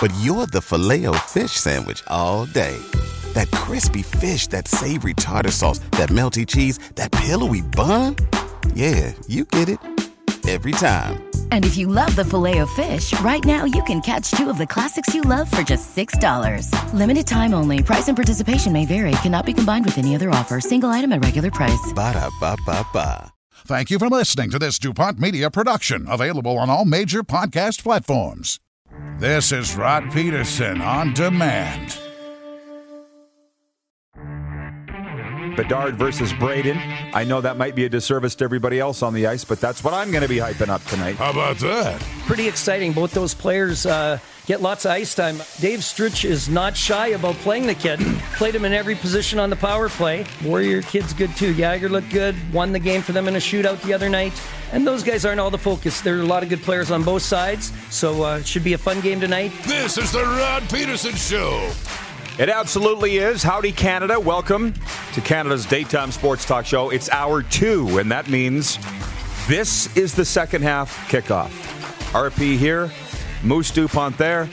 But you're the filet o fish Sandwich all day. That crispy fish, that savory tartar sauce, that melty cheese, that pillowy bun. Yeah, you get it every time. And if you love the filet of fish, right now you can catch two of the classics you love for just $6. Limited time only. Price and participation may vary. Cannot be combined with any other offer. Single item at regular price. Ba da ba ba ba. Thank you for listening to this DuPont Media production, available on all major podcast platforms. This is Rod Pedersen on demand. Bedard versus Brayden. I know that might be a disservice to everybody else on the ice, but that's what I'm going to be hyping up tonight. How about that? Pretty exciting. Both those players uh, get lots of ice time. Dave Struch is not shy about playing the kid. Played him in every position on the power play. Warrior kid's good too. Jagger looked good. Won the game for them in a shootout the other night. And those guys aren't all the focus. There are a lot of good players on both sides, so uh, it should be a fun game tonight. This is the Rod Pedersen Show. It absolutely is. Howdy, Canada. Welcome to Canada's daytime sports talk show. It's hour two, and that means this is the second half kickoff. RP here, Moose DuPont there,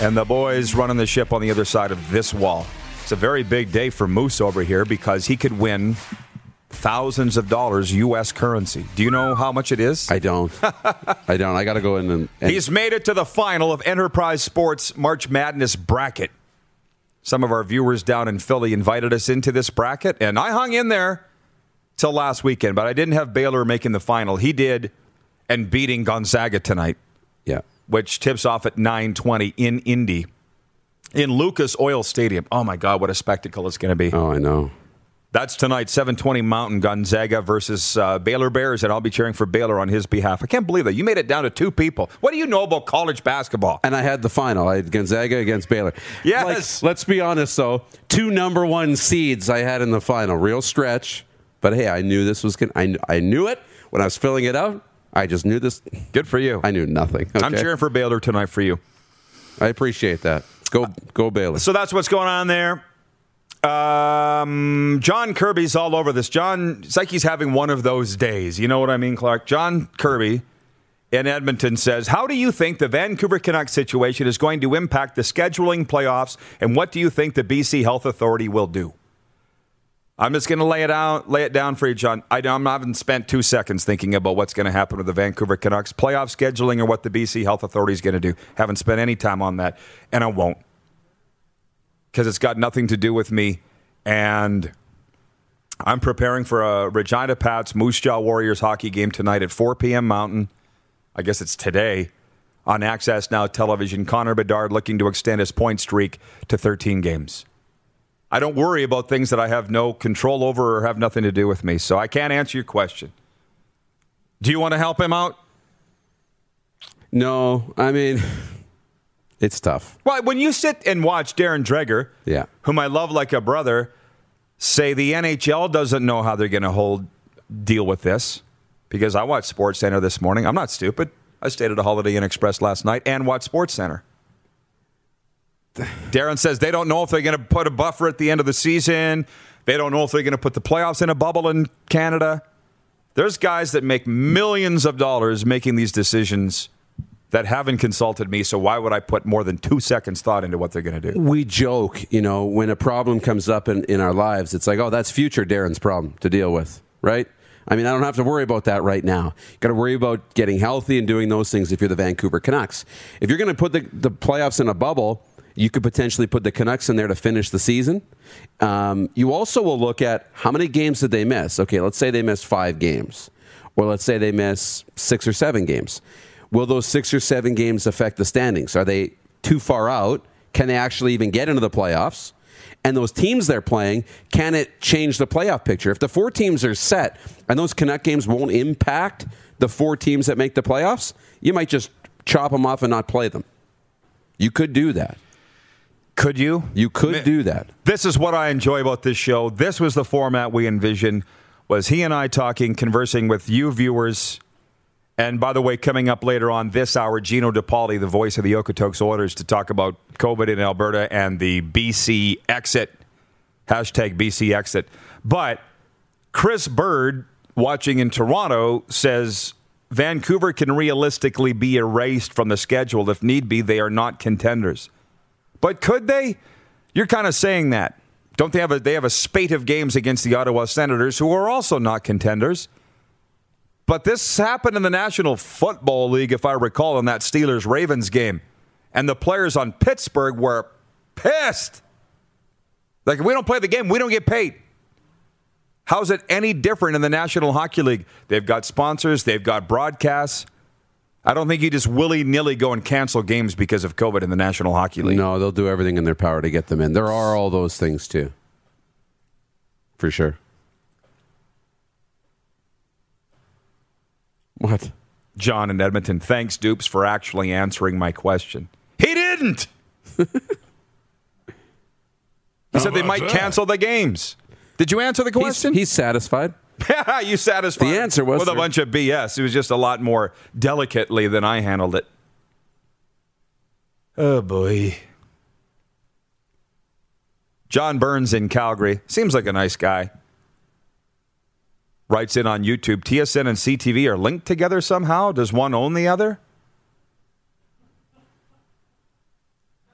and the boys running the ship on the other side of this wall. It's a very big day for Moose over here because he could win thousands of dollars U.S. currency. Do you know how much it is? I don't. I don't. I got to go in and, and. He's made it to the final of Enterprise Sports March Madness bracket. Some of our viewers down in Philly invited us into this bracket, and I hung in there till last weekend, but I didn't have Baylor making the final. He did, and beating Gonzaga tonight, yeah. Which tips off at 9:20 in Indy, in Lucas Oil Stadium. Oh my God, what a spectacle it's going to be! Oh, I know. That's tonight, 720 Mountain Gonzaga versus uh, Baylor Bears, and I'll be cheering for Baylor on his behalf. I can't believe that. You made it down to two people. What do you know about college basketball? And I had the final. I had Gonzaga against Baylor. Yes. Like, let's be honest, though. Two number one seeds I had in the final. Real stretch. But hey, I knew this was going to. I knew it when I was filling it out. I just knew this. Good for you. I knew nothing. I'm cheering for Baylor tonight for you. I appreciate that. Go, go Baylor. So that's what's going on there. Um, John Kirby's all over this. John, it's like he's having one of those days. You know what I mean, Clark? John Kirby in Edmonton says, How do you think the Vancouver Canucks situation is going to impact the scheduling playoffs, and what do you think the BC Health Authority will do? I'm just going to lay it out, lay it down for you, John. I, I haven't spent two seconds thinking about what's going to happen with the Vancouver Canucks playoff scheduling or what the BC Health Authority is going to do. Haven't spent any time on that, and I won't because it's got nothing to do with me. And I'm preparing for a Regina Pats Moose Jaw Warriors hockey game tonight at 4 p.m. Mountain. I guess it's today on Access Now television. Connor Bedard looking to extend his point streak to 13 games. I don't worry about things that I have no control over or have nothing to do with me, so I can't answer your question. Do you want to help him out? No, I mean, it's tough. Well, when you sit and watch Darren Dreger, Yeah. whom I love like a brother, say the NHL doesn't know how they're going to hold deal with this because I watched Sports Center this morning. I'm not stupid. I stayed at a Holiday Inn Express last night and watched Sports Center. Darren says they don't know if they're going to put a buffer at the end of the season. They don't know if they're going to put the playoffs in a bubble in Canada. There's guys that make millions of dollars making these decisions that haven't consulted me. So why would I put more than two seconds thought into what they're going to do? We joke, you know, when a problem comes up in, in our lives, it's like, oh, that's future Darren's problem to deal with, right? I mean, I don't have to worry about that right now. Got to worry about getting healthy and doing those things if you're the Vancouver Canucks. If you're going to put the, the playoffs in a bubble, you could potentially put the Canucks in there to finish the season. Um, you also will look at how many games did they miss. Okay, let's say they missed five games, or let's say they miss six or seven games. Will those six or seven games affect the standings? Are they too far out? Can they actually even get into the playoffs? And those teams they're playing, can it change the playoff picture? If the four teams are set and those Canuck games won't impact the four teams that make the playoffs, you might just chop them off and not play them. You could do that. Could you? You could do that. This is what I enjoy about this show. This was the format we envisioned. Was he and I talking, conversing with you viewers and by the way, coming up later on this hour, Gino De Paoli, the voice of the Okotoks Oilers, to talk about COVID in Alberta and the BC exit. Hashtag BC exit. But Chris Bird, watching in Toronto, says Vancouver can realistically be erased from the schedule if need be. They are not contenders. But could they? You're kind of saying that. Don't they have a they have a spate of games against the Ottawa Senators who are also not contenders? But this happened in the National Football League, if I recall, in that Steelers Ravens game. And the players on Pittsburgh were pissed. Like, if we don't play the game, we don't get paid. How's it any different in the National Hockey League? They've got sponsors, they've got broadcasts. I don't think you just willy nilly go and cancel games because of COVID in the National Hockey League. No, they'll do everything in their power to get them in. There are all those things too. For sure. What? John in Edmonton, thanks, Dupes, for actually answering my question. He didn't. he said they might cancel the games. Did you answer the question? He's, he's satisfied. you satisfied. The answer was with a bunch of BS. It was just a lot more delicately than I handled it. Oh boy. John Burns in Calgary seems like a nice guy writes in on YouTube TSN and CTV are linked together somehow? Does one own the other?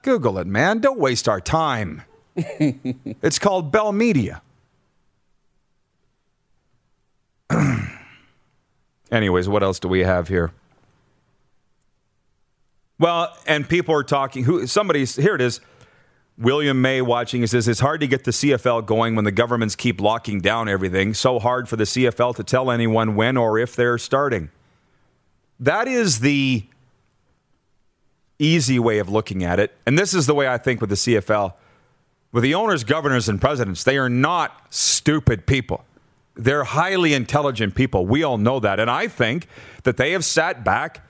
Google it, man. Don't waste our time. it's called Bell Media. Anyways, what else do we have here? Well, and people are talking. Who somebody's here? It is. William May watching he says it's hard to get the CFL going when the governments keep locking down everything. So hard for the CFL to tell anyone when or if they're starting. That is the easy way of looking at it. And this is the way I think with the CFL. With the owners, governors, and presidents, they are not stupid people. They're highly intelligent people. We all know that. And I think that they have sat back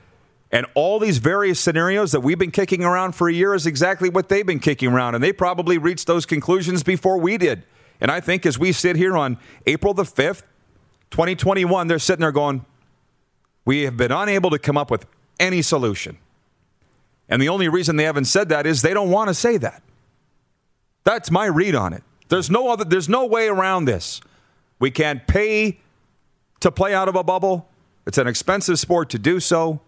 and all these various scenarios that we've been kicking around for a year is exactly what they've been kicking around. And they probably reached those conclusions before we did. And I think as we sit here on April the 5th, 2021, they're sitting there going, we have been unable to come up with any solution. And the only reason they haven't said that is they don't want to say that. That's my read on it. There's no other there's no way around this. We can't pay to play out of a bubble. It's an expensive sport to do so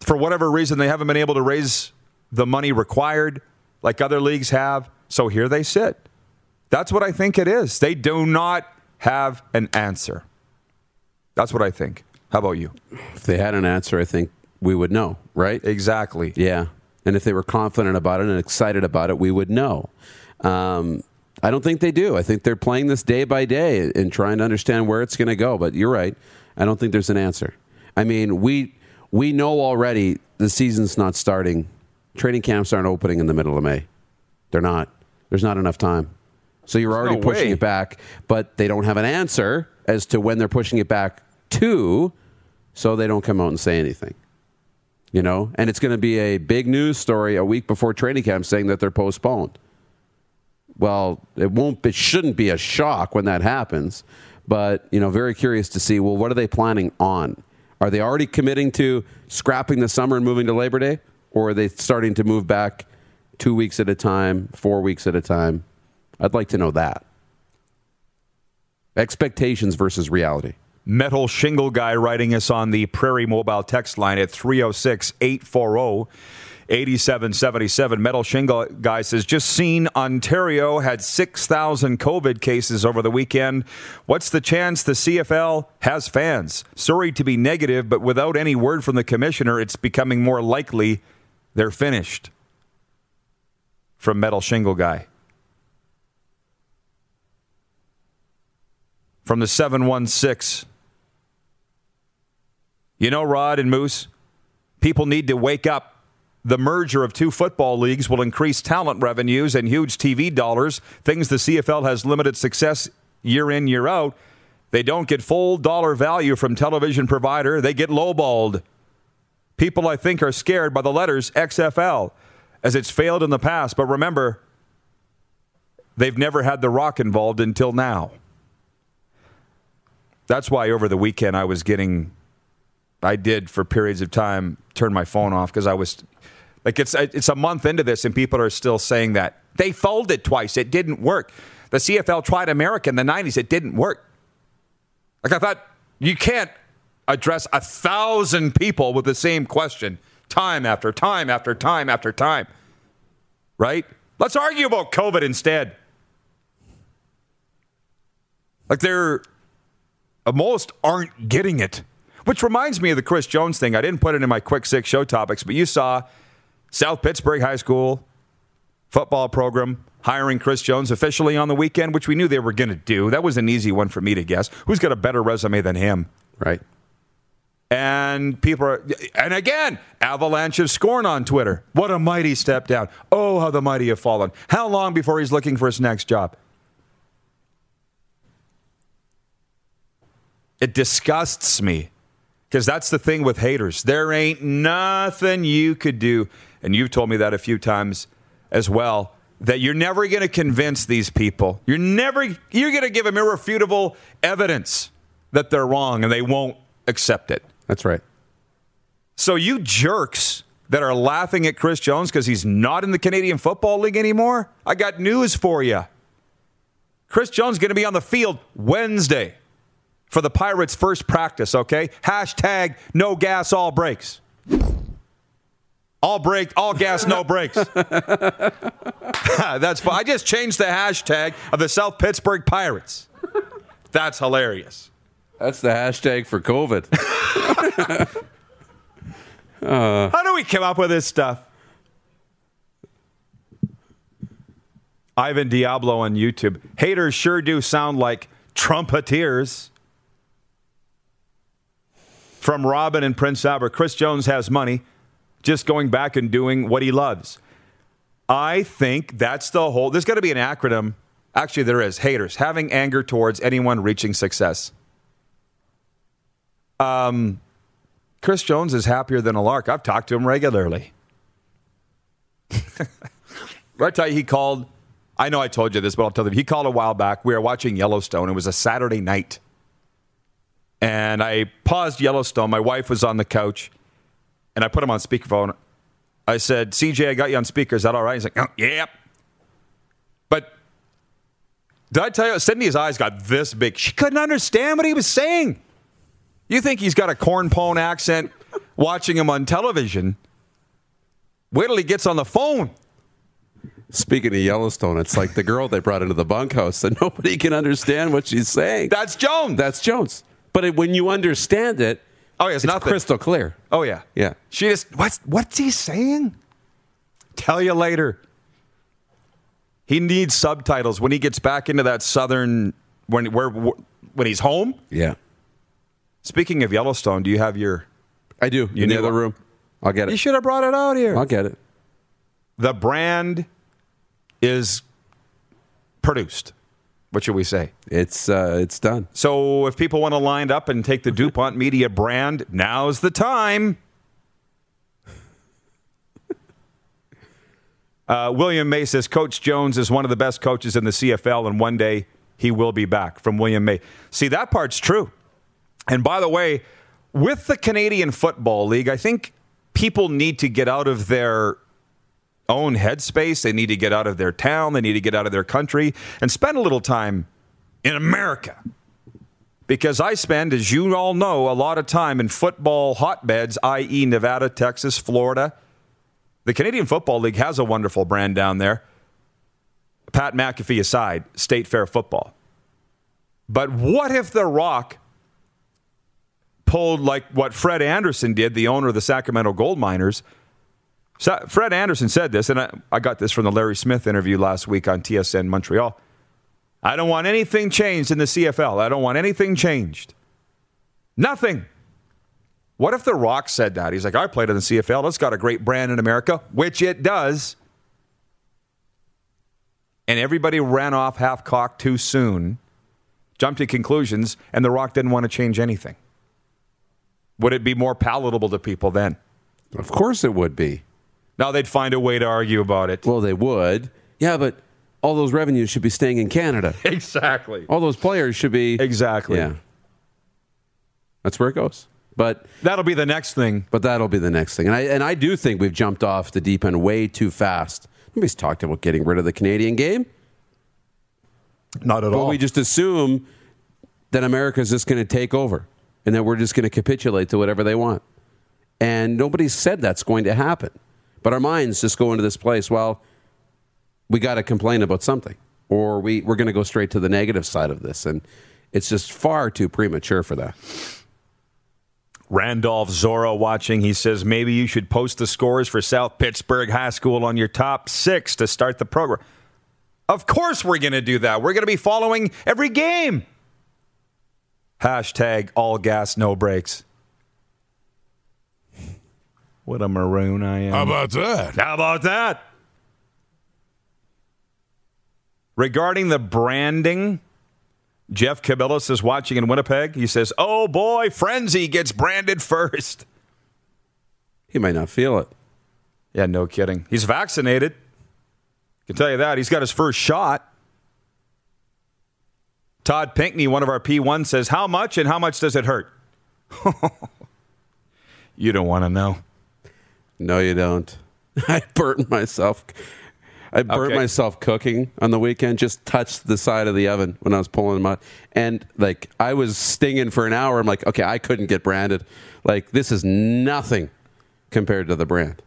for whatever reason, they haven't been able to raise the money required like other leagues have. So here they sit. That's what I think it is. They do not have an answer. That's what I think. How about you? If they had an answer, I think we would know, right? Exactly. Yeah. And if they were confident about it and excited about it, we would know. Um, I don't think they do. I think they're playing this day by day and trying to understand where it's going to go. But you're right. I don't think there's an answer. I mean, we we know already the season's not starting. Training camps aren't opening in the middle of May. They're not. There's not enough time. So you're already no pushing way. it back, but they don't have an answer as to when they're pushing it back to, so they don't come out and say anything. You know, and it's going to be a big news story a week before training camp saying that they're postponed. Well, it won't. It shouldn't be a shock when that happens, but you know, very curious to see. Well, what are they planning on? Are they already committing to scrapping the summer and moving to Labor Day? Or are they starting to move back two weeks at a time, four weeks at a time? I'd like to know that. Expectations versus reality. Metal Shingle Guy writing us on the Prairie Mobile text line at 306 840 8777. Metal Shingle guy says, just seen Ontario had 6,000 COVID cases over the weekend. What's the chance the CFL has fans? Sorry to be negative, but without any word from the commissioner, it's becoming more likely they're finished. From Metal Shingle guy. From the 716. You know, Rod and Moose, people need to wake up the merger of two football leagues will increase talent revenues and huge TV dollars, things the CFL has limited success year in, year out. They don't get full dollar value from television provider, they get lowballed. People, I think, are scared by the letters XFL as it's failed in the past. But remember, they've never had The Rock involved until now. That's why over the weekend I was getting, I did for periods of time turn my phone off because I was like it's it's a month into this, and people are still saying that they folded twice. It didn't work. The CFL tried America in the '90s. It didn't work. Like I thought, you can't address a thousand people with the same question time after time after time after time. Right? Let's argue about COVID instead. Like they're uh, most aren't getting it. Which reminds me of the Chris Jones thing. I didn't put it in my quick six show topics, but you saw South Pittsburg High School football program hiring Chris Jones officially on the weekend, which we knew they were going to do. That was an easy one for me to guess. Who's got a better resume than him? Right. And people are, and again, avalanche of scorn on Twitter. What a mighty step down. Oh, how the mighty have fallen. How long before he's looking for his next job? It disgusts me because that's the thing with haters. There ain't nothing you could do and you've told me that a few times as well, that you're never going to convince these people. You're never, you're going to give them irrefutable evidence that they're wrong and they won't accept it. That's right. So you jerks that are laughing at Chris Jones because he's not in the Canadian Football League anymore, I got news for you. Chris Jones is going to be on the field Wednesday for the Pirates' first practice, okay? Hashtag no gas, all breaks. All break, all gas, no brakes. That's fun. I just changed the hashtag of the South Pittsburg Pirates. That's hilarious. That's the hashtag for COVID. uh, How do we come up with this stuff? Ivan Diablo on YouTube. Haters sure do sound like trumpeteers. From Robin and Prince Albert, Chris Jones has money just going back and doing what he loves. I think that's the whole. There's got to be an acronym. Actually, there is. Haters having anger towards anyone reaching success. Um, Chris Jones is happier than a lark. I've talked to him regularly. Tell you, he called. I know I told you this, but I'll tell you. He called a while back. We were watching Yellowstone. It was a Saturday night, and I paused Yellowstone. My wife was on the couch and I put him on speakerphone. I said, CJ, I got you on speaker. Is that all right? He's like, oh, yeah. But did I tell you, Sydney's eyes got this big. She couldn't understand what he was saying. You think he's got a corn pone accent watching him on television. Wait till he gets on the phone. Speaking of Yellowstone, it's like the girl they brought into the bunkhouse that nobody can understand what she's saying. That's Jones. That's Jones. But it, when you understand it, Oh, yeah, it's, it's nothing. crystal clear. Oh yeah, yeah. She just what's what's he saying? Tell you later. He needs subtitles when he gets back into that southern when where when he's home. Yeah. Speaking of Yellowstone, do you have your? I do. You in the other room. I'll get it. You should have brought it out here. I'll get it. The brand is produced what should we say? It's uh, it's done. So if people want to line up and take the DuPont Media brand, now's the time. Uh, William May says Coach Jones is one of the best coaches in the CFL, and one day he will be back. From William May. See, that part's true. And by the way, with the Canadian Football League, I think people need to get out of their own headspace. They need to get out of their town. They need to get out of their country and spend a little time in America. Because I spend, as you all know, a lot of time in football hotbeds, i.e., Nevada, Texas, Florida, The Canadian Football League has a wonderful brand down there. Pat McAfee aside, state fair football. But what if The Rock pulled like what Fred Anderson did, the owner of the Sacramento Gold Miners? Fred Anderson said this, and I, I got this from the Larry Smith interview last week on TSN Montreal. I don't want anything changed in the CFL. I don't want anything changed. Nothing. What if The Rock said that? He's like, I played in the CFL. It's got a great brand in America, which it does. And everybody ran off half cocked too soon, jumped to conclusions, and The Rock didn't want to change anything. Would it be more palatable to people then? Of course it would be. Now they'd find a way to argue about it. Well, they would. Yeah, but all those revenues should be staying in Canada. Exactly. All those players should be. Exactly. Yeah. That's where it goes. But that'll be the next thing. But that'll be the next thing. And I and I do think we've jumped off the deep end way too fast. Nobody's talked about getting rid of the Canadian game. Not at all. but all. we just assume that America's just going to take over and that we're just going to capitulate to whatever they want. And nobody said that's going to happen. But our minds just go into this place, well, we got to complain about something or we, we're going to go straight to the negative side of this. And it's just far too premature for that. Randolph Zora watching. He says maybe you should post the scores for South Pittsburg High School on your top six to start the program. Of course, we're going to do that. We're going to be following every game. Hashtag all gas, no brakes. What a maroon I am. How about that? How about that? Regarding the branding, Jeff Cabillas is watching in Winnipeg. He says, Oh boy, Frenzy gets branded first. He might not feel it. Yeah, no kidding. He's vaccinated. Can tell you that. He's got his first shot. Todd Pinkney, one of our P1, says, How much and how much does it hurt? you don't want to know. No, you don't. I burnt myself. I burnt Okay. myself cooking on the weekend. Just touched the side of the oven when I was pulling them out, and like I was stinging for an hour. I'm like, okay, I couldn't get branded. Like this is nothing compared to the brand.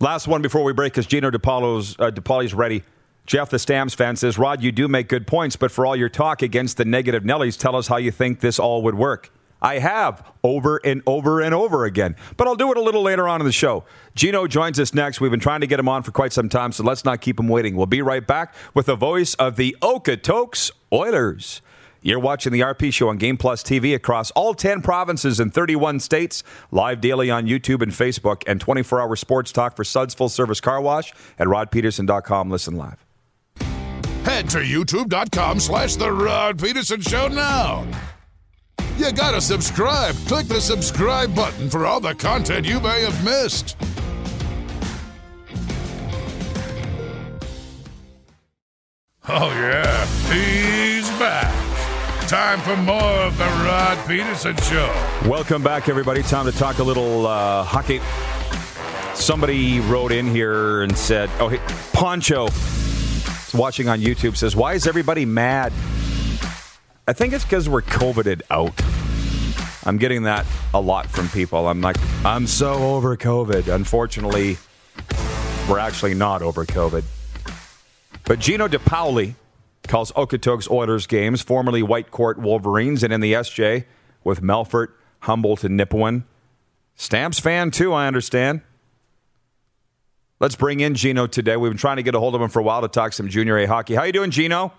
Last one before we break, because Gino DePaulo's, uh, De Paoli's ready. Jeff, the Stamps fan, says, Rod, you do make good points, but for all your talk against the negative Nellies, tell us how you think this all would work. I have over and over and over again, but I'll do it a little later on in the show. Gino joins us next. We've been trying to get him on for quite some time, so let's not keep him waiting. We'll be right back with the voice of the Okotoks Oilers. You're watching the RP Show on Game Plus TV across all 10 provinces and 31 states, live daily on YouTube and Facebook, and 24 hour sports talk for Suds Full Service Car Wash at rodpedersen.com. Listen live. Head to youtube.com slash The Rod Pedersen Show now. You gotta subscribe. Click the subscribe button for all the content you may have missed. Oh, yeah, he's back. Time for more of The Rod Pedersen Show. Welcome back, everybody. Time to talk a little uh, hockey. Somebody wrote in here and said, "Oh, hey, Poncho, watching on YouTube, says, why is everybody mad?" I think it's because we're COVIDed out. I'm getting that a lot from people. I'm like, I'm so over COVID. Unfortunately, we're actually not over COVID. But Gino De Paoli calls Okotoks Oilers games, formerly Whitecourt Wolverines, and in the SJ with Melfort, Humboldt, and Nipawin. Stamps fan too, I understand. Let's bring in Gino today. We've been trying to get a hold of him for a while to talk some junior A hockey. How you doing, Gino?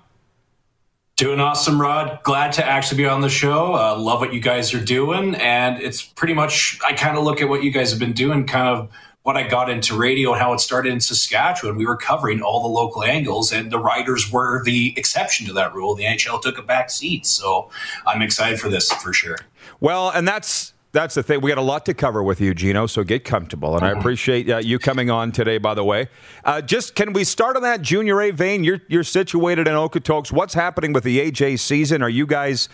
Doing awesome, Rod. Glad to actually be on the show. Uh, love what you guys are doing. And it's pretty much, I kind of look at what you guys have been doing, kind of what I got into radio and how it started in Saskatchewan. We were covering all the local angles, and the Riders were the exception to that rule. The NHL took a back seat. So I'm excited for this for sure. Well, and that's that's the thing. We got a lot to cover with you, Gino. So get comfortable, and I appreciate uh, you coming on today. By the way, uh, just can we start on that junior A vein? You're you're situated in Okotoks. What's happening with the AJ season? Are you guys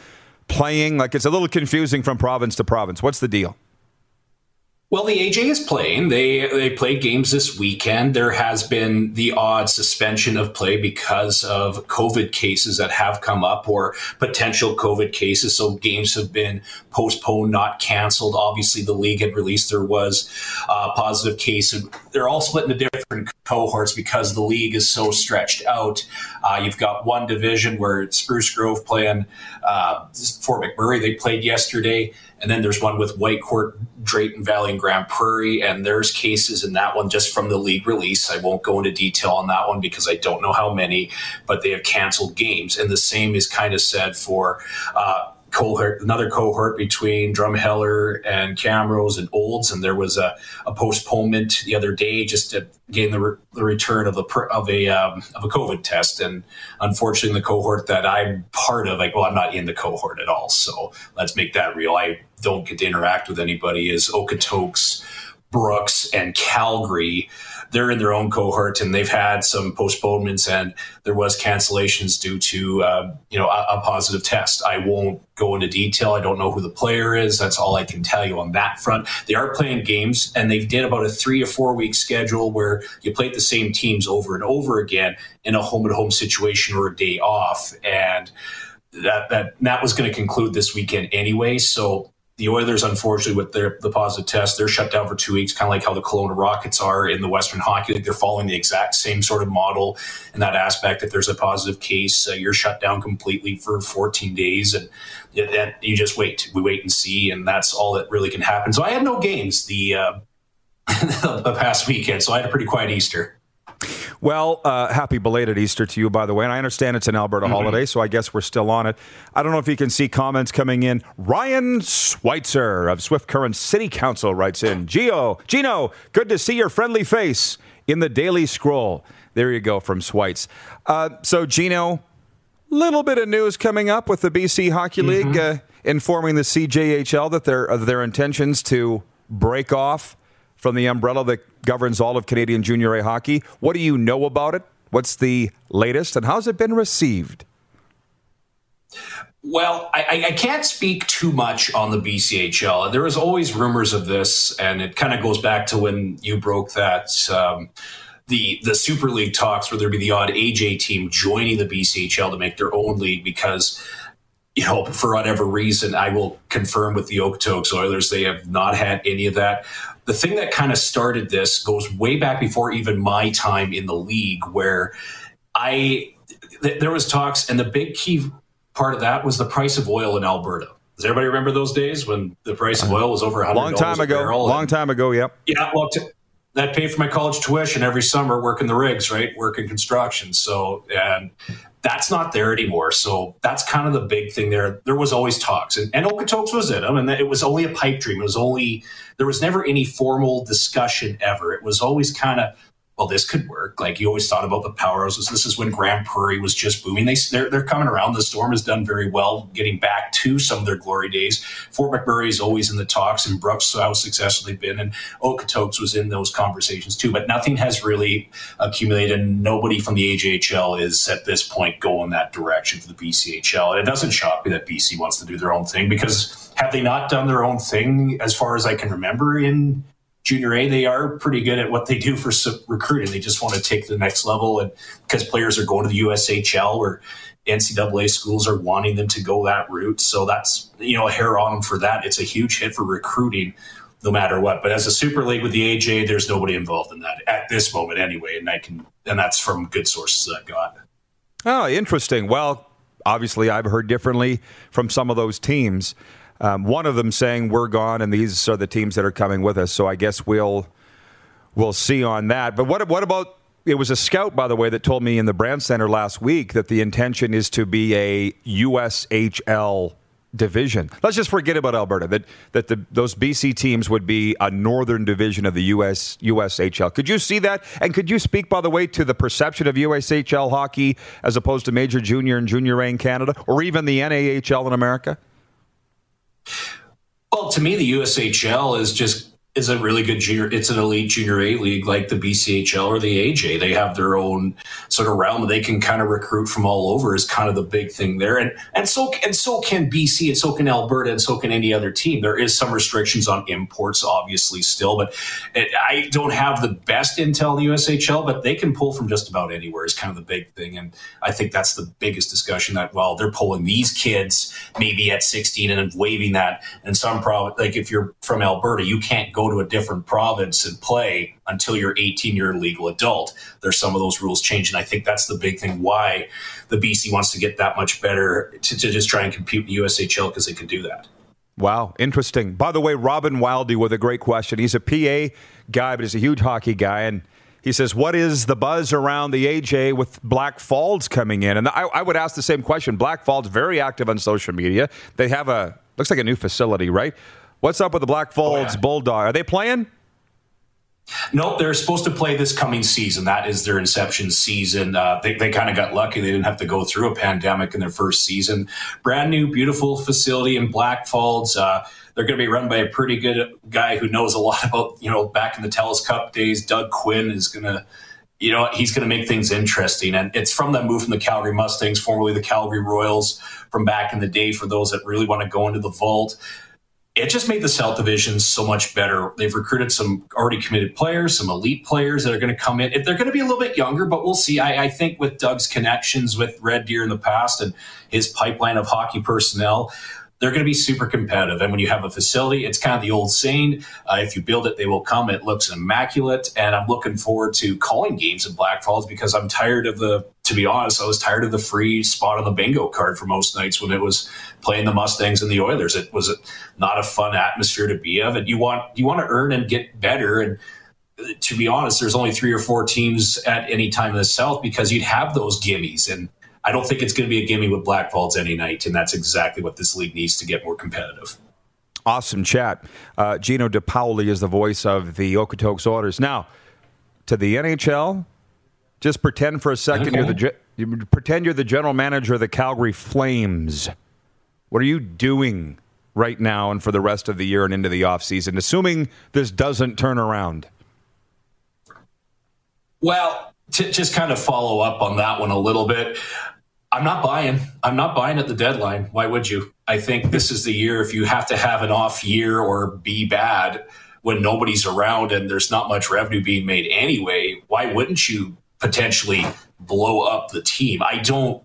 playing? Like it's a little confusing from province to province. What's the deal? Well, the AJ is playing. They they played games this weekend. There has been the odd suspension of play because of COVID cases that have come up or potential COVID cases. So games have been postponed, not canceled. Obviously, the league had released there was a positive case, they're all split into different cohorts because the league is so stretched out. Uh, you've got one division where Spruce Grove playing uh, Fort McMurray. They played yesterday. And then there's one with Whitecourt, Drayton Valley, and Grande Prairie. And there's cases in that one just from the league release. I won't go into detail on that one because I don't know how many, but they have canceled games. And the same is kind of said for uh, cohort, another cohort between Drumheller and Camrose and Olds, and there was a, a postponement the other day just to gain the, re- the return of the of a um, of a COVID test. And unfortunately, the cohort that I'm part of, like, well, I'm not in the cohort at all, so let's make that real. I don't get to interact with anybody. Is Okotoks, Brooks, and Calgary they're in their own cohort and they've had some postponements and there was cancellations due to uh, you know a, a, positive test. I won't go into detail. I don't know who the player is. That's all I can tell you on that front. They are playing games and they did about a three or four week schedule where you played the same teams over and over again in a home and home situation or a day off and that that that was going to conclude this weekend anyway. So the Oilers, unfortunately, with their the positive test, they're shut down for two weeks, kind of like how the Kelowna Rockets are in the Western Hockey League. They're following the exact same sort of model in that aspect. If there's a positive case, uh, you're shut down completely for 14 days, and, you just wait. We wait and see, and that's all that really can happen. So I had no games the uh, the past weekend, so I had a pretty quiet Easter. Well, uh, happy belated Easter to you, by the way. And I understand it's an Alberta mm-hmm. holiday, so I guess we're still on it. I don't know if you can see comments coming in. Ryan Schweitzer of Swift Current City Council writes in Geo, Gino, good to see your friendly face in the Daily Scroll. There you go from Schweitz. Uh, so, Gino, little bit of news coming up with the BC Hockey mm-hmm. League uh, informing the CJHL that their, of their intentions to break off from the umbrella that governs all of Canadian Junior A hockey. What do you know about it? What's the latest, and how's it been received? Well, I, I, can't speak too much on the BCHL. There was always rumors of this, and it kind of goes back to when you broke that um, the the Super League talks, where there'd be the odd AJ team joining the BCHL to make their own league because you know, for whatever reason, I will confirm with the Okotoks Oilers, they have not had any of that the thing that kind of started this goes way back before even my time in the league, where I th- there was talks, and the big key part of that was the price of oil in Alberta. Does everybody remember those days when the price of uh-huh. oil was over a Long time ago. Long time ago. Yep. Yeah. Well, t- that paid for my college tuition every summer working the rigs, right? Working construction. So, and that's not there anymore. So that's kind of the big thing there. There was always talks, and, and Okotoks was in them, and it was only a pipe dream. It was only there was never any formal discussion ever. It was always kind of well, this could work. Like you always thought about the powerhouses. This is when Grande Prairie was just booming. They they're, they're coming around. The Storm has done very well, getting back to some of their glory days. Fort McMurray is always in the talks, and Brooks how successful they've been, and Okotoks was in those conversations too. But nothing has really accumulated. Nobody from the AJHL is at this point going that direction for the BCHL. And it doesn't shock me that BC wants to do their own thing because have they not done their own thing as far as I can remember in junior A, they are pretty good at what they do for recruiting. They just want to take the next level, and because players are going to the USHL or NCAA schools are wanting them to go that route, so that's you know a hair on them for that. It's a huge hit for recruiting, no matter what. But as a super league with the AJ, there's nobody involved in that at this moment anyway, and I can and that's from good sources I've got. Oh, interesting. Well, obviously, I've heard differently from some of those teams. Um, one of them saying we're gone, and these are the teams that are coming with us. So I guess we'll we'll see on that. But what what about? It was a scout, by the way, that told me in the Brandt Centre last week that the intention is to be a USHL division. Let's just forget about Alberta. That that the, those BC teams would be a northern division of the US USHL. Could you see that? And could you speak, by the way, to the perception of USHL hockey as opposed to Major Junior and Junior A in Canada, or even the NAHL in America? Well, to me, the USHL is just is a really good junior. It's an elite junior A league like the BCHL or the AJ. They have their own sort of realm. They can kind of recruit from all over. Is kind of the big thing there, and and so and so can BC, and so can Alberta, and so can any other team. There is some restrictions on imports, obviously, still, but it, I don't have the best intel in the USHL, but they can pull from just about anywhere. Is kind of the big thing, and I think that's the biggest discussion. That well, they're pulling these kids maybe at 16 and waiving that, and some probably like if you're from Alberta, you can't go to a different province and play until you're 18 year legal adult. There's some of those rules change. And I think that's the big thing why the BC wants to get that much better to, to just try and compete with USHL because they can do that. Wow, interesting. By the way, Robin Wildy with a great question. He's a PA guy, but he's a huge hockey guy. And he says, What is the buzz around the AJ with Blackfalds coming in? And I, I would ask the same question. Blackfalds, very active on social media. They have a, looks like a new facility, right? What's up with the Blackfalds oh, yeah. Bulldog? Are they playing? Nope, they're supposed to play this coming season. That is their inception season. Uh, they they kind of got lucky. They didn't have to go through a pandemic in their first season. Brand new, beautiful facility in Blackfalds. Uh, they're going to be run by a pretty good guy who knows a lot about, you know, back in the Telus Cup days. Doug Quinn is going to, you know, he's going to make things interesting. And it's from that move from the Calgary Mustangs, formerly the Calgary Royals, from back in the day for those that really want to go into the vault it just made the South Division so much better. They've recruited some already committed players, some elite players that are going to come in. If they're going to be a little bit younger, but we'll see. I, I, think with Doug's connections with Red Deer in the past and his pipeline of hockey personnel, they're going to be super competitive. And when you have a facility, it's kind of the old saying: uh, if you build it, they will come. It looks immaculate, and I'm looking forward to calling games in Blackfalds because I'm tired of the to be honest, I was tired of the free spot on the bingo card for most nights when it was playing the Mustangs and the Oilers. It was not a fun atmosphere to be of, and you want you want to earn and get better. And to be honest, there's only three or four teams at any time in the South because you'd have those gimmies, and I don't think it's going to be a gimme with Blackfalds any night, and that's exactly what this league needs to get more competitive. Awesome chat. Uh, Gino De Paoli is the voice of the Okotoks Oilers. Now, to the NHL, just pretend for a second okay. you're the pretend you're the general manager of the Calgary Flames. What are you doing right now and for the rest of the year and into the offseason, assuming this doesn't turn around? Well, to just kind of follow up on that one a little bit. I'm not buying. I'm not buying at the deadline. Why would you? I think this is the year if you have to have an off year or be bad when nobody's around and there's not much revenue being made anyway, why wouldn't you potentially blow up the team. I don't.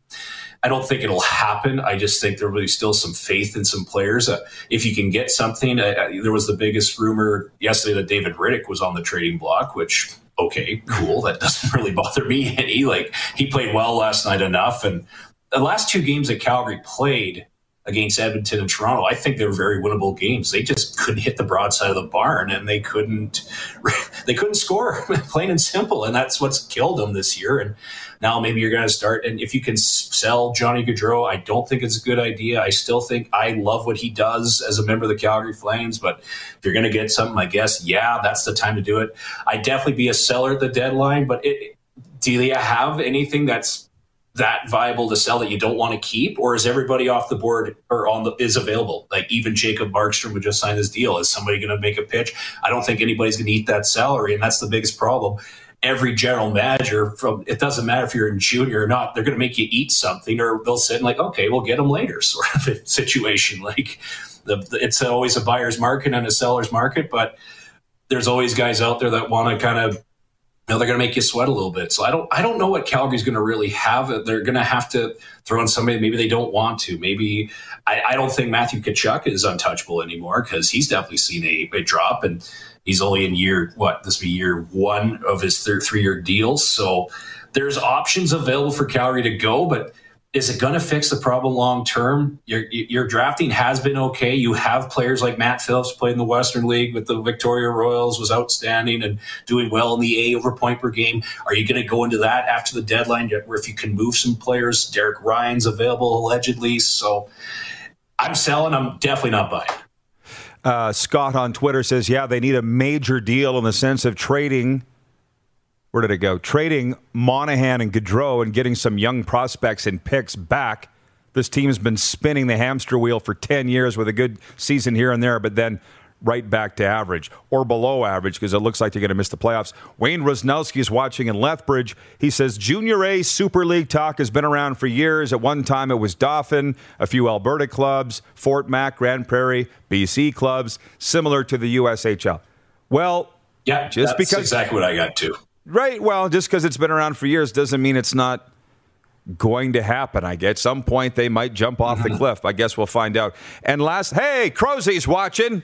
I don't think it'll happen. I just think there will be still some faith in some players. Uh, if you can get something, there was the biggest rumor yesterday that David Rittich was on the trading block, which okay, cool. That doesn't really bother me any. Like he played well last night enough, and the last two games that Calgary played, against Edmonton and Toronto, I think they were very winnable games. They just couldn't hit the broadside of the barn, and they couldn't they couldn't score, plain and simple. And that's what's killed them this year. And now maybe you're going to start. And if you can sell Johnny Gaudreau, I don't think it's a good idea. I still think I love what he does as a member of the Calgary Flames. But if you're going to get something, I guess yeah, that's the time to do it. I'd definitely be a seller at the deadline. But it, do you have anything that's that viable to sell that you don't want to keep, or is everybody off the board or on the is available? Like even Jacob Markstrom would just sign this deal. Is somebody going to make a pitch? I don't think anybody's going to eat that salary, and that's the biggest problem. Every general manager from it doesn't matter if you're in junior or not, they're going to make you eat something, or they'll sit and like, okay, we'll get them later, sort of situation. Like the, it's always a buyer's market and a seller's market, but there's always guys out there that want to kind of know, they're going to make you sweat a little bit. So I don't, I don't know what Calgary's going to really have. They're going to have to throw in somebody. Maybe they don't want to. Maybe I, I don't think Matthew Tkachuk is untouchable anymore because he's definitely seen a, a, drop and he's only in year what this be year one of his three year deals. So there's options available for Calgary to go, but is it going to fix the problem long term? Your, your drafting has been okay. You have players like Matt Phillips played in the Western League with the Victoria Royals, was outstanding and doing well in the A over point per game. Are you going to go into that after the deadline, yet where if you can move some players? Derek Ryan's available allegedly, so I'm selling. I'm definitely not buying. Uh, Scott on Twitter says, "Yeah, they need a major deal in the sense of trading." Where did it go? Trading Monahan and Gaudreau and getting some young prospects and picks back. This team's been spinning the hamster wheel for 10 years with a good season here and there, but then right back to average or below average because it looks like they're going to miss the playoffs. Wayne Rosnowski is watching in Lethbridge. He says Junior A Super League talk has been around for years. At one time, it was Dauphin, a few Alberta clubs, Fort Mac, Grande Prairie, BC clubs, similar to the USHL. Well, yeah, just because exactly what I got too. Right. Well, just because it's been around for years doesn't mean it's not going to happen. I guess at some point they might jump off the cliff. I guess we'll find out. And last, hey, Crowsey's watching.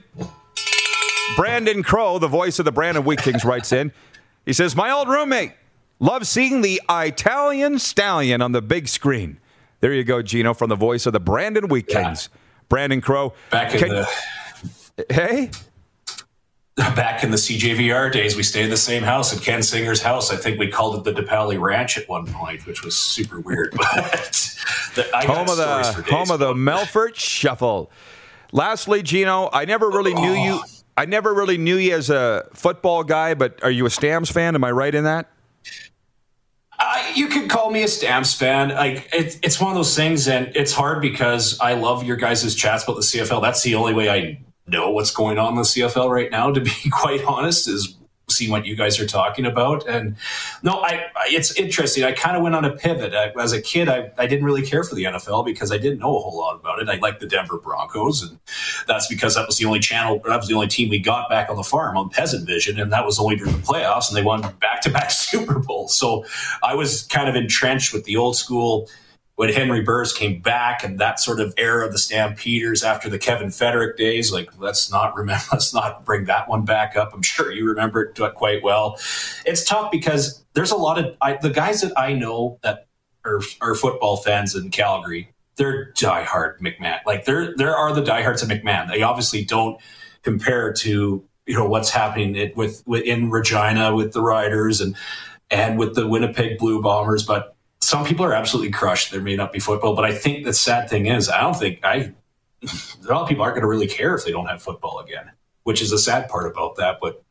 Brandon Crow, the voice of the Brandon Wheat Kings, writes in. He says, My old roommate loves seeing the Italian stallion on the big screen. There you go, Gino, from the voice of the Brandon Wheat Kings. Yeah. Brandon Crow. Back in Can, the. Hey? Back in the CJVR days, we stayed in the same house at Ken Singer's house. I think we called it the De Paoli Ranch at one point, which was super weird. But the, home of the home of the Melfort Shuffle. Lastly, Gino, I never really knew oh. you I never really knew you as a football guy, but are you a Stamps fan? Am I right in that? Uh, you could call me a Stamps fan. Like it, it's one of those things, and it's hard because I love your guys' chats about the CFL. That's the only way I know what's going on in the CFL right now. To be quite honest, is see what you guys are talking about. And no, I, I it's interesting. I kind of went on a pivot. I, as a kid, I, I didn't really care for the NFL because I didn't know a whole lot about it. I liked the Denver Broncos, and that's because that was the only channel, that was the only team we got back on the farm on Peasant Vision, and that was only during the playoffs, and they won back to back Super Bowls. So I was kind of entrenched with the old school when Henry Burris came back and that sort of era of the Stampeders after the Kevin Feterik days, like let's not remember, let's not bring that one back up. I'm sure you remember it quite well. It's tough because there's a lot of I, the guys that I know that are, are football fans in Calgary. They're diehard McMahon. Like there, there are the diehards of McMahon. They obviously don't compare to you know what's happening with, with in Regina with the Riders and and with the Winnipeg Blue Bombers, but some people are absolutely crushed. There may not be football, but I think the sad thing is, I don't think I. A lot of people aren't going to really care if they don't have football again, which is the sad part about that. But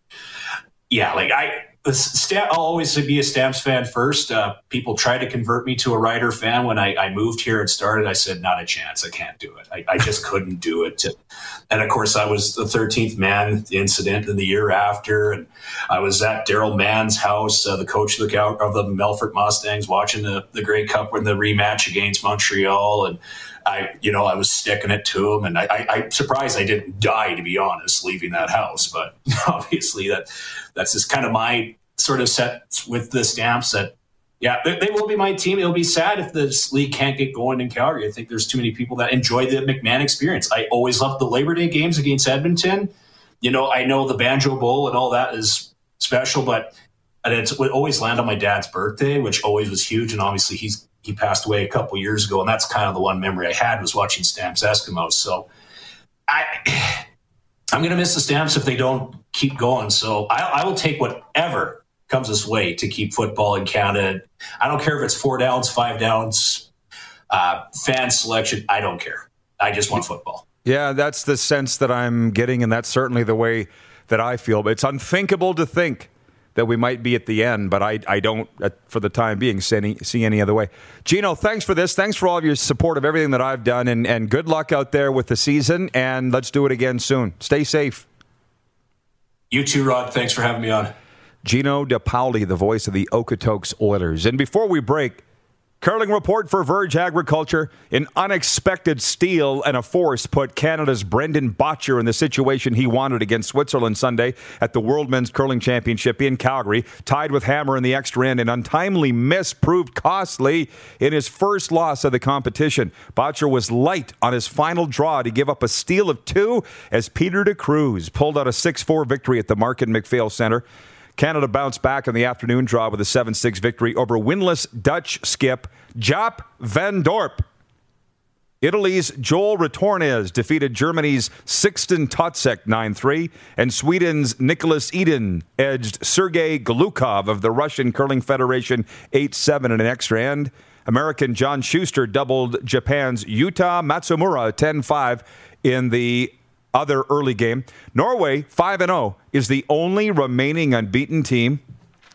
yeah, like I, I'll always be a Stamps fan first. Uh, people tried to convert me to a Rider fan when I, I, moved here and started. I said, not a chance. I can't do it. I, I just couldn't do it. And of course, I was the 13th man the incident in the year after. And I was at Daryl Mann's house, uh, the coach of the, of the Melfort Mustangs, watching the, the Grey Cup when the rematch against Montreal. And I, you know, I was sticking it to him, and I, I, am surprised I didn't die, to be honest, leaving that house. But obviously, that that's just kind of my sort of set with the stamps that, yeah, they, they, will be my team. It'll be sad if this league can't get going in Calgary. I think there's too many people that enjoy the McMahon experience. I always loved the Labor Day games against Edmonton. You know, I know the Banjo Bowl and all that is special, but and it would always land on my dad's birthday, which always was huge. And obviously, he's he passed away a couple years ago, and that's kind of the one memory I had was watching Stamps Eskimos. So I I'm to miss the Stamps if they don't keep going. So I, I will take whatever comes this way to keep football in Canada. I don't care if it's four downs, five downs, uh, fan selection. I don't care. I just want football. Yeah, that's the sense that I'm getting, and that's certainly the way that I feel. But it's unthinkable to think that we might be at the end, but I, I don't, uh, for the time being, see any, see any other way. Gino, thanks for this. Thanks for all of your support of everything that I've done, and, and good luck out there with the season, and let's do it again soon. Stay safe. You too, Rod. Thanks for having me on. Gino De Paoli, the voice of the Okotoks Oilers. And before we break, Curling report for Verge Agriculture. An unexpected steal and a force put Canada's Brendan Bottcher in the situation he wanted against Switzerland Sunday at the World Men's Curling Championship in Calgary. Tied with Hammer in the extra end, an untimely miss proved costly in his first loss of the competition. Bottcher was light on his final draw to give up a steal of two as Peter de Cruz pulled out a 6 4 victory at the Markin MacPhail Center. Canada bounced back in the afternoon draw with a 7 6 victory over winless Dutch skip Jaap van Dorp. Italy's Joel Retornaz defeated Germany's Sixten Totzek 9 3, and Sweden's Niklas Edin edged Sergey Glukhov of the Russian Curling Federation 8 7 in an extra end. American John Shuster doubled Japan's Yuta Matsumura 10 5 in the other early game. Norway, 5 0, is the only remaining unbeaten team.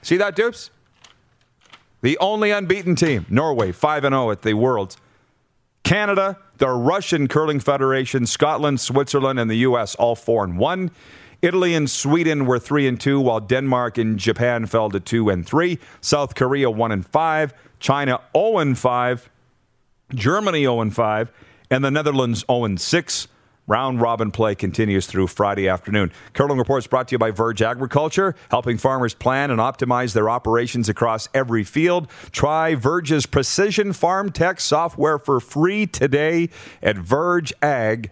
See that, Dupes? The only unbeaten team. Norway, 5 0 at the Worlds. Canada, the Russian Curling Federation, Scotland, Switzerland, and the U.S. all four and one. Italy and Sweden were three and two, while Denmark and Japan fell to two and three. South Korea one and five. China 0 and five. Germany 0 and five, and the Netherlands 0 and six. Round robin play continues through Friday afternoon. Curling Reports brought to you by Verge Agriculture, helping farmers plan and optimize their operations across every field. Try Verge's precision farm tech software for free today at vergeag.com.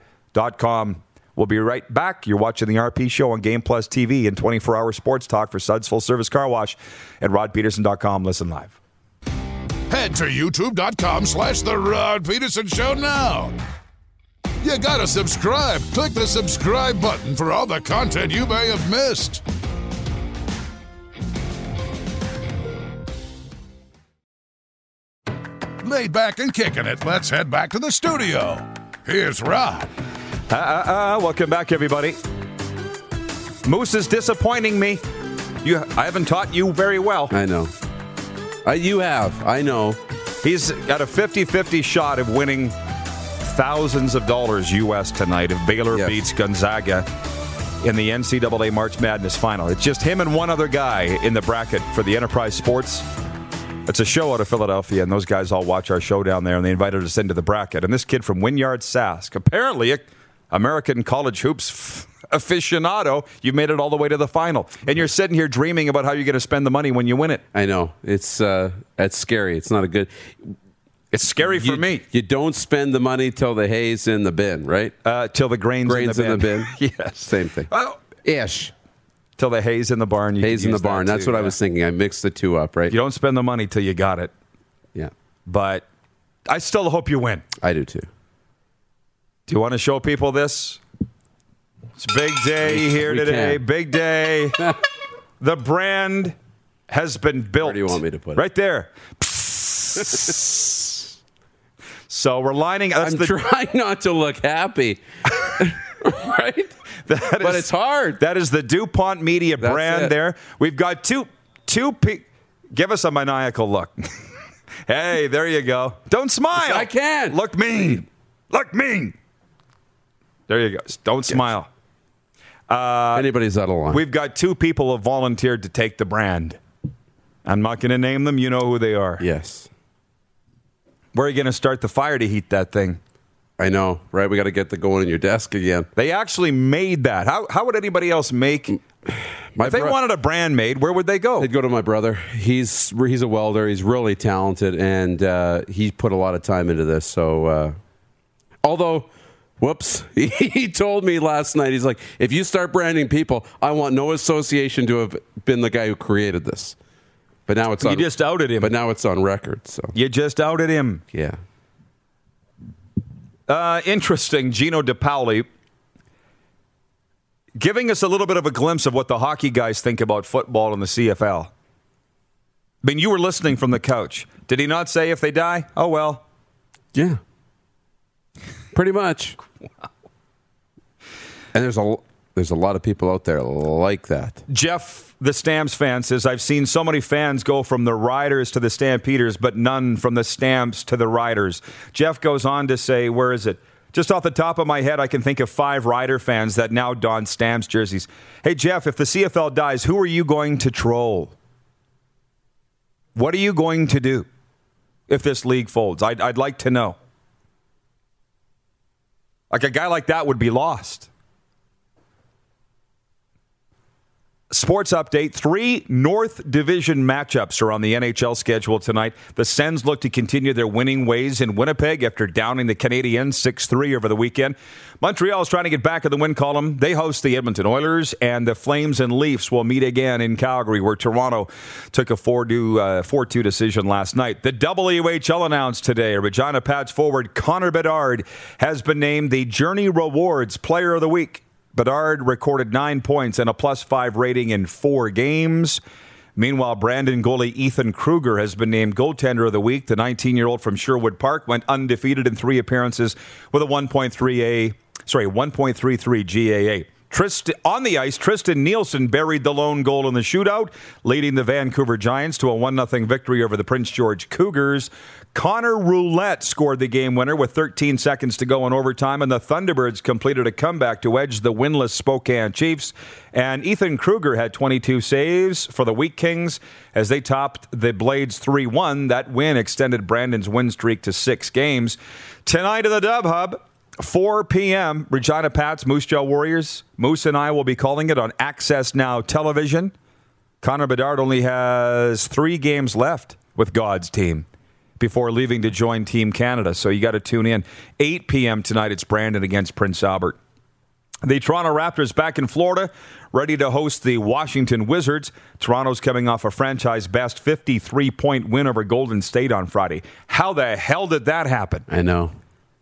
We'll be right back. You're watching the RP Show on Game Plus TV and 24 hour sports talk for Suds Full Service Car Wash at rodpedersen.com. Listen live. Head to youtube.com slash The Rod Pedersen Show now. You gotta subscribe. Click the subscribe button for all the content you may have missed. Laid back and kicking it, let's head back to the studio. Here's Rod. Uh, uh, uh, welcome back, everybody. Moose is disappointing me. You, I haven't taught you very well. I know. Uh, you have. I know. He's got a 50 50 shot of winning thousands of dollars U.S. tonight if Baylor Yes. beats Gonzaga in the NCAA March Madness final. It's just him and one other guy in the bracket for the Enterprise Sports. It's a show out of Philadelphia, and those guys all watch our show down there, and they invited us into the bracket. And this kid from Wynyard Sask, apparently a American college hoops f- aficionado, you've made it all the way to the final. And you're sitting here dreaming about how you're going to spend the money when you win it. I know. It's uh, it's scary. It's not a good. It's scary for you, me. You don't spend the money till the hay's in the bin, right? Uh, till the grains, Grains in the bin. yes. Same thing. Oh. Ish. till the hay's in the barn. You Hay's can in the use that barn. That's too, what I was thinking. I mixed the two up, right? You don't spend the money till you got it. Yeah, But I still hope you win. I do too. Do you want to show people this? It's a big day here we today. can. Big day. the brand has been built. Where do you want me to put it? Right there. so we're lining. That's I'm the, trying not to look happy, right? that but it's hard. That is the DuPont Media That's brand it. there. We've got two two pe- give us a maniacal look. hey, there you go. Don't smile. I can. Look mean. Look mean. There you go. Don't smile. Uh, Anybody's out of line. We've got two people who have volunteered to take the brand. I'm not going to name them. You know who they are. yes, Where are you going to start the fire to heat that thing? I know. Right? We got to get the going in your desk again. They actually made that. How, how would anybody else make? My If they bro- wanted a brand made, where would they go? They'd go to my brother. He's he's a welder. He's really talented, and uh, he put a lot of time into this. So, uh, although, whoops, he told me last night. He's like, if you start branding people, I want no association to have been the guy who created this. But now it's You on. just outed him. But now it's on record. So You just outed him. yeah, Uh, interesting. Gino De Paoli giving us a little bit of a glimpse of what the hockey guys think about football and the CFL. I mean, you were listening from the couch. Did he not say if they die? Oh, well. yeah, pretty much. And there's a there's a lot of people out there like that. Jeff, the Stamps fan, says, I've seen so many fans go from the Riders to the Stampeders, but none from the Stamps to the Riders. Jeff goes on to say, Where is it? Just off the top of my head, I can think of five Rider fans that now don Stamps jerseys. Hey, Jeff, if the CFL dies, who are you going to troll? What are you going to do if this league folds? I'd, I'd like to know. Like a guy like that would be lost. Sports update. Three North Division matchups are on the NHL schedule tonight. The Sens look to continue their winning ways in Winnipeg after downing the Canadiens 6 3 over the weekend. Montreal is trying to get back in the win column. They host the Edmonton Oilers, and the Flames and Leafs will meet again in Calgary, where Toronto took a 4 2 uh, decision last night. The WHL announced today Regina Pats forward Connor Bedard has been named the Journey Rewards Player of the Week. Bedard recorded nine points and a plus five rating in four games. Meanwhile, Brandon goalie Ethan Kruger has been named goaltender of the week. The 19 year old from Sherwood Park went undefeated in three appearances with a 1.3A, sorry, 1.33 GAA. Tristan, on the ice, Tristan Nielsen buried the lone goal in the shootout, leading the Vancouver Giants to a 1 0 victory over the Prince George Cougars. Conner Roulette scored the game winner with 13 seconds to go in overtime, and the Thunderbirds completed a comeback to edge the winless Spokane Chiefs. And Ethan Kruger had 22 saves for the Wheat Kings as they topped the Blades 3 1. That win extended Brandon's win streak to six games. Tonight in the Dub Hub, 4 p.m., Regina Pats, Moose Jaw Warriors. Moose and I will be calling it on Access Now television. Connor Bedard only has three games left with God's team before leaving to join Team Canada. So you got to tune in. 8 p.m. tonight, it's Brandon against Prince Albert. The Toronto Raptors back in Florida, ready to host the Washington Wizards. Toronto's coming off a franchise best 53 point win over Golden State on Friday. How the hell did that happen? I know.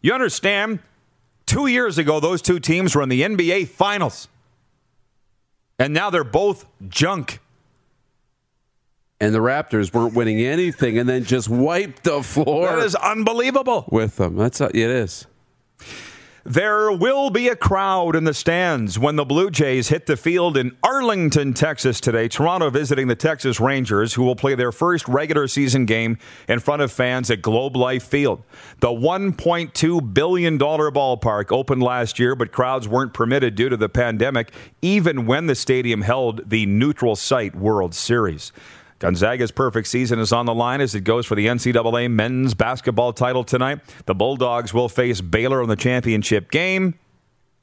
You understand? Two years ago, those two teams were in the NBA Finals. And now they're both junk. And the Raptors weren't winning anything and then just wiped the floor. That is unbelievable. With them. That's it is. There will be a crowd in the stands when the Blue Jays hit the field in Arlington, Texas today. Toronto visiting the Texas Rangers, who will play their first regular season game in front of fans at Globe Life Field. The $1.2 billion ballpark opened last year, but crowds weren't permitted due to the pandemic, even when the stadium held the neutral site World Series. Gonzaga's perfect season is on the line as it goes for the NCAA men's basketball title tonight. The Bulldogs will face Baylor in the championship game.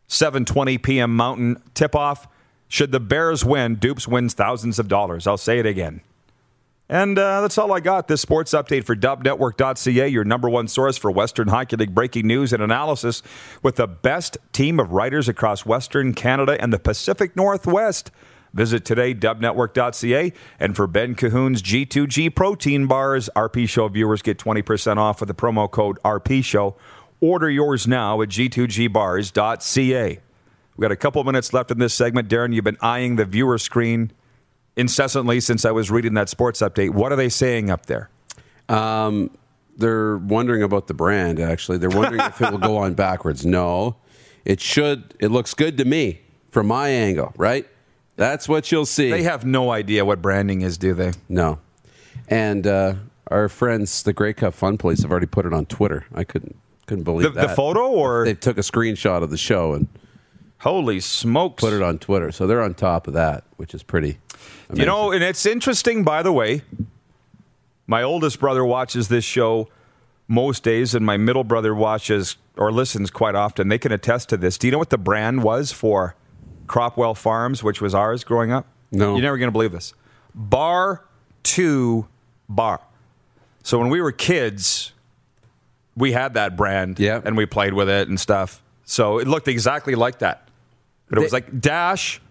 7:20 p.m. Mountain tip-off. Should the Bears win, Dupes wins thousands of dollars. I'll say it again. And uh, that's all I got. This sports update for dubnetwork.ca, your number one source for Western Hockey League breaking news and analysis with the best team of writers across Western Canada and the Pacific Northwest. Visit today, dubnetwork.ca. And for Ben Cahoon's G2G protein bars, RP Show viewers get 20% off with the promo code RP Show. Order yours now at g2gbars.ca. We've got a couple minutes left in this segment. Darren, you've been eyeing the viewer screen incessantly since I was reading that sports update. What are they saying up there? Um, they're wondering about the brand, actually. They're wondering if it will go on backwards. No, it should. It looks good to me from my angle, right? That's what you'll see. They have no idea what branding is, do they? No. And uh, our friends, the Grey Cup Fun Police, have already put it on Twitter. I couldn't couldn't believe the, that. The photo, or they took a screenshot of the show and holy smokes, put it on Twitter. So they're on top of that, which is pretty. Amazing. You know, and it's interesting, by the way. My oldest brother watches this show most days, and my middle brother watches or listens quite often. They can attest to this. Do you know what the brand was for? Cropwell Farms, which was ours growing up? No. You're never going to believe this. Bar to bar. So when we were kids, we had that brand yeah. and we played with it and stuff. So it looked exactly like that. But it was like dash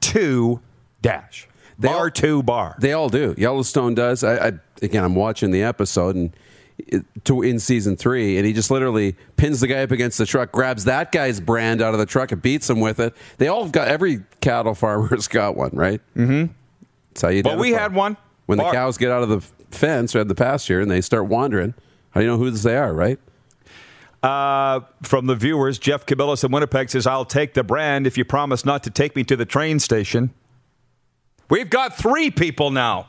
to dash. They bar all, to bar. They all do. Yellowstone does. I, I again, I'm watching the episode and to in season three, and he just literally pins the guy up against the truck, grabs that guy's brand out of the truck, and beats him with it. They all got every cattle farmer's got one, right? Mm-hmm. That's how you. But we had one when the cows get out of the fence or the pasture and they start wandering. How do you know who they are, right? Uh, from the viewers, Jeff Cabillas in Winnipeg says, "I'll take the brand if you promise not to take me to the train station." We've got three people now.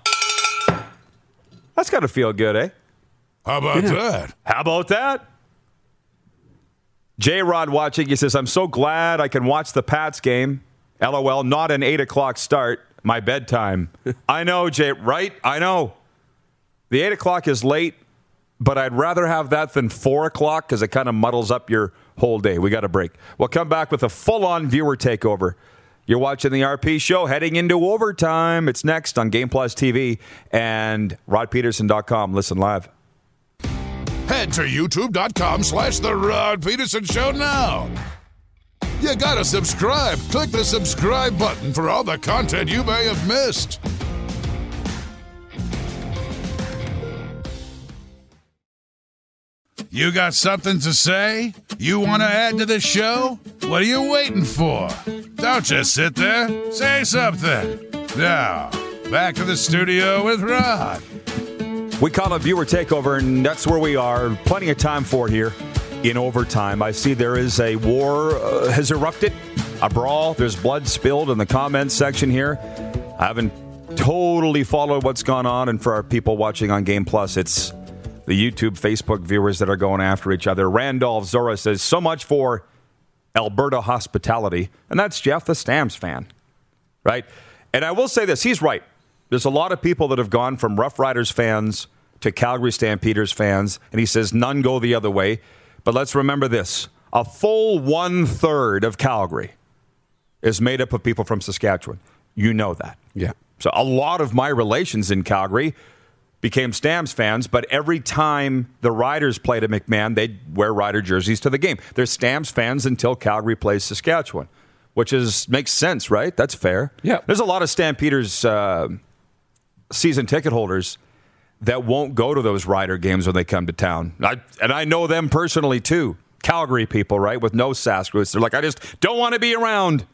That's got to feel good, eh? How about yeah. that? How about that? J Rod watching, he says, I'm so glad I can watch the Pats game. LOL, not an 8 o'clock start. My bedtime. I know, Jay, right? I know. The 8 o'clock is late, but I'd rather have that than 4 o'clock because it kind of muddles up your whole day. We got a break. We'll come back with a full on viewer takeover. You're watching the RP show heading into overtime. It's next on Game Plus TV and rodpedersen.com. Listen live. Head to youtube.com slash The Rod Pedersen Show now. You gotta subscribe. Click the subscribe button for all the content you may have missed. You got something to say? You want to add to the show? What are you waiting for? Don't just sit there. Say something. Now, back to the studio with Rod. We call it viewer takeover, and that's where we are. Plenty of time for here in overtime. I see there is a war uh, has erupted a brawl. There's blood spilled in the comments section here. I haven't totally followed what's gone on, and for our people watching on Game Plus, it's the YouTube, Facebook viewers that are going after each other. Randolph Zora says, So much for Alberta hospitality. And that's Jeff, the Stamps fan, right? And I will say this he's right. There's a lot of people that have gone from Rough Riders fans to Calgary Stampeders fans, and he says none go the other way. But let's remember this a full one third of Calgary is made up of people from Saskatchewan. You know that. Yeah. So a lot of my relations in Calgary became Stamps fans, but every time the Riders played at McMahon, they'd wear Rider jerseys to the game. They're Stamps fans until Calgary plays Saskatchewan, which is makes sense, right? That's fair. Yeah. There's a lot of Stampeders uh, season ticket holders that won't go to those Rider games when they come to town. I, and I know them personally too. Calgary people, right, with no roots. They're like, I just don't want to be around.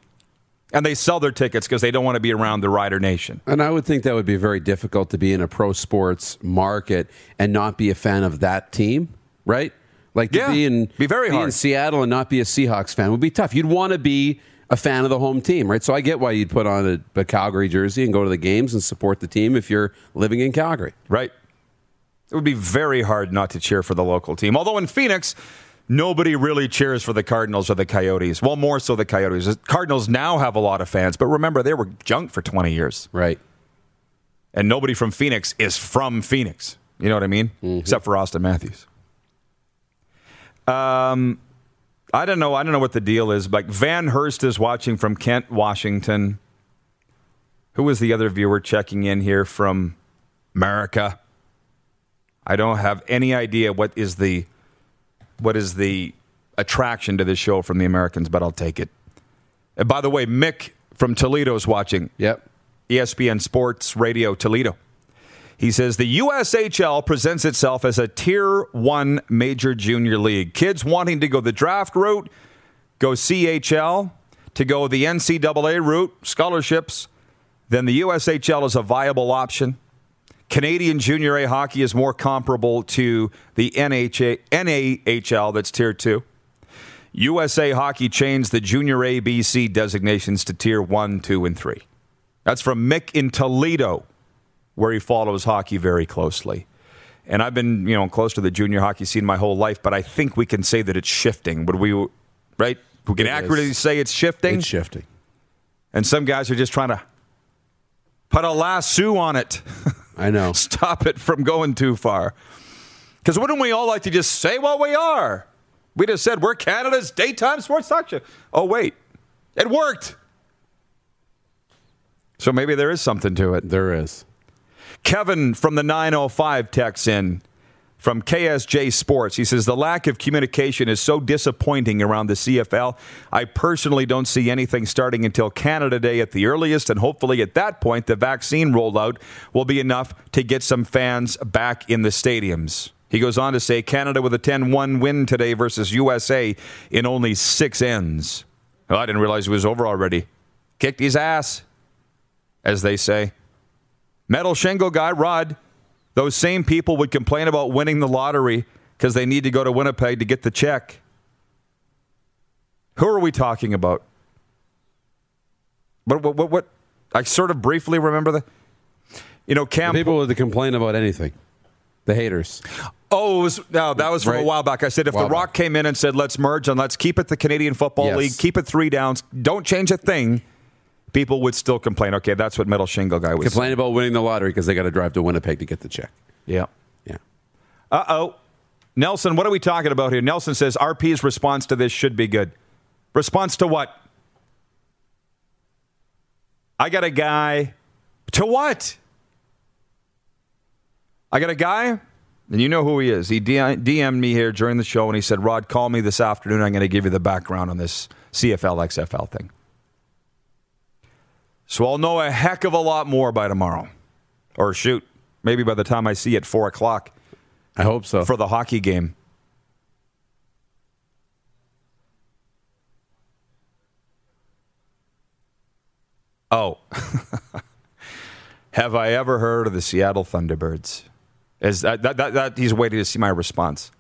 And they sell their tickets because they don't want to be around the Rider Nation. And I would think that would be very difficult to be in a pro sports market and not be a fan of that team, right? Like to Yeah, be in be very in hard. Seattle and not be a Seahawks fan would be tough. You'd want to be a fan of the home team, right? So I get why you'd put on a, a Calgary jersey and go to the games and support the team if you're living in Calgary. Right. It would be very hard not to cheer for the local team. Although in Phoenix, nobody really cheers for the Cardinals or the Coyotes. Well, more so the Coyotes. The Cardinals now have a lot of fans, but remember, they were junk for 20 years. Right. And nobody from Phoenix is from Phoenix. You know what I mean? Except for Auston Matthews. Um, I don't know. I don't know what the deal is. Like Van Hurst is watching from Kent, Washington. Who was the other viewer checking in here from America? I don't have any idea what is the what is the attraction to this show from the Americans, but I'll take it. And by the way, Mick from Toledo is watching. Yep. ESPN Sports Radio Toledo. He says the USHL presents itself as a tier one major junior league. Kids wanting to go the draft route, go CHL, to go the NCAA route, scholarships, then the USHL is a viable option. Canadian Junior A hockey is more comparable to the NHA, NAHL, that's tier two. USA Hockey changed the Junior A, B, C designations to tier one, two, and three. That's from Mick in Toledo, where he follows hockey very closely. And I've been, you know, close to the junior hockey scene my whole life, but I think we can say that it's shifting. Would we, right? We can It accurately is. say it's shifting. It's shifting. and some guys are just trying to put a lasso on it. I know. Stop it from going too far. Because wouldn't we all like to just say what we are? We just said we're Canada's daytime sports talk show. Oh, wait. It worked. So maybe there is something to it. There is. Kevin from the 905 texts in from KSJ Sports. He says the lack of communication is so disappointing around the CFL. I personally don't see anything starting until Canada Day at the earliest, and hopefully at that point the vaccine rollout will be enough to get some fans back in the stadiums. He goes on to say Canada with a 10 1 win today versus USA in only six ends. Well, I didn't realize it was over already. Kicked his ass, as they say. Metal shingle guy, Rod, those same people would complain about winning the lottery because they need to go to Winnipeg to get the check. Who are we talking about? What, what, what, what? I sort of briefly remember the. You know, Cam. People would complain about anything. The haters. Oh, was, no, that was from a while back. I said if The Rock back. came in and said, let's merge and let's keep it the Canadian Football Yes. League, keep it three downs, don't change a thing, people would still complain. Okay, that's what Metal Shingle guy was Complain about winning the lottery because they got to drive to Winnipeg to get the check. Yeah. Yeah. Uh oh. Nelson, what are we talking about here? Nelson says RP's response to this should be good. Response to what? I got a guy. To what? I got a guy, and you know who he is. He DM'd me here during the show, and he said, Rod, call me this afternoon. I'm going to give you the background on this CFL XFL thing. So I'll know a heck of a lot more by tomorrow. Or shoot, maybe by the time I see you at 4 o'clock I hope so. for the hockey game. Oh. Have I ever heard of the Seattle Thunderbirds? Is that, that, that, that he's waiting to see my response.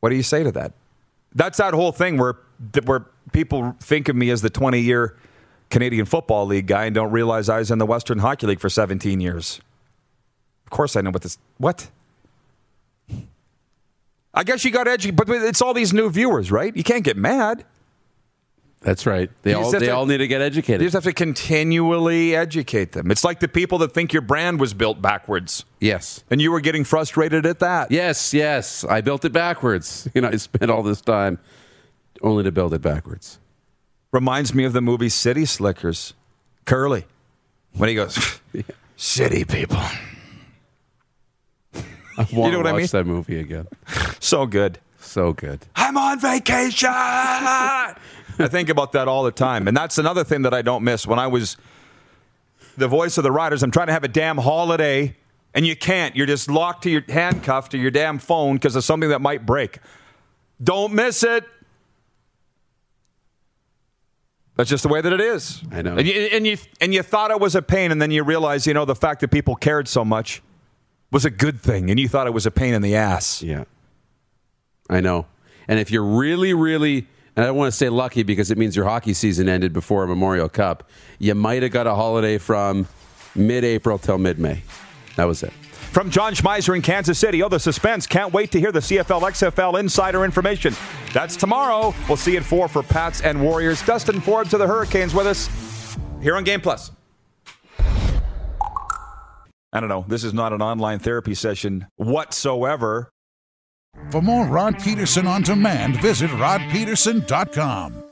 What do you say to that? That's that whole thing where where people think of me as the 20 year Canadian Football League guy and don't realize I was in the Western Hockey League for 17 years. Of course, I know what this. What? I guess you got educated, but it's all these new viewers, right? You can't get mad. That's right. They all they to- all need to get educated. You just have to continually educate them. It's like the people that think your brand was built backwards, yes. and you were getting frustrated at that. Yes, yes. I built it backwards. You know, I spent all this time only to build it backwards. Reminds me of the movie City Slickers. Curly, when he goes, "City people." I want know to what I watch mean? that movie again. So good. So good. I'm on vacation. I think about that all the time. And that's another thing that I don't miss. When I was the voice of the riders, I'm trying to have a damn holiday, and you can't. You're just locked to your handcuffed to your damn phone because of something that might break. Don't miss it. That's just the way that it is. I know. And you, and you and you thought it was a pain, and then you realize, you know, the fact that people cared so much was a good thing, and you thought it was a pain in the ass. Yeah. I know. And if you're really, really, and I don't want to say lucky because it means your hockey season ended before a Memorial Cup, you might have got a holiday from mid April till mid May. That was it. From John Schmeiser in Kansas City. Oh, the suspense. Can't wait to hear the CFL XFL insider information. That's tomorrow. We'll see you at 4 for Pats and Warriors. Dustin Forbes of the Hurricanes with us here on Game Plus. I don't know. This is not an online therapy session whatsoever. For more Rod Pedersen on demand, visit rodpedersen.com.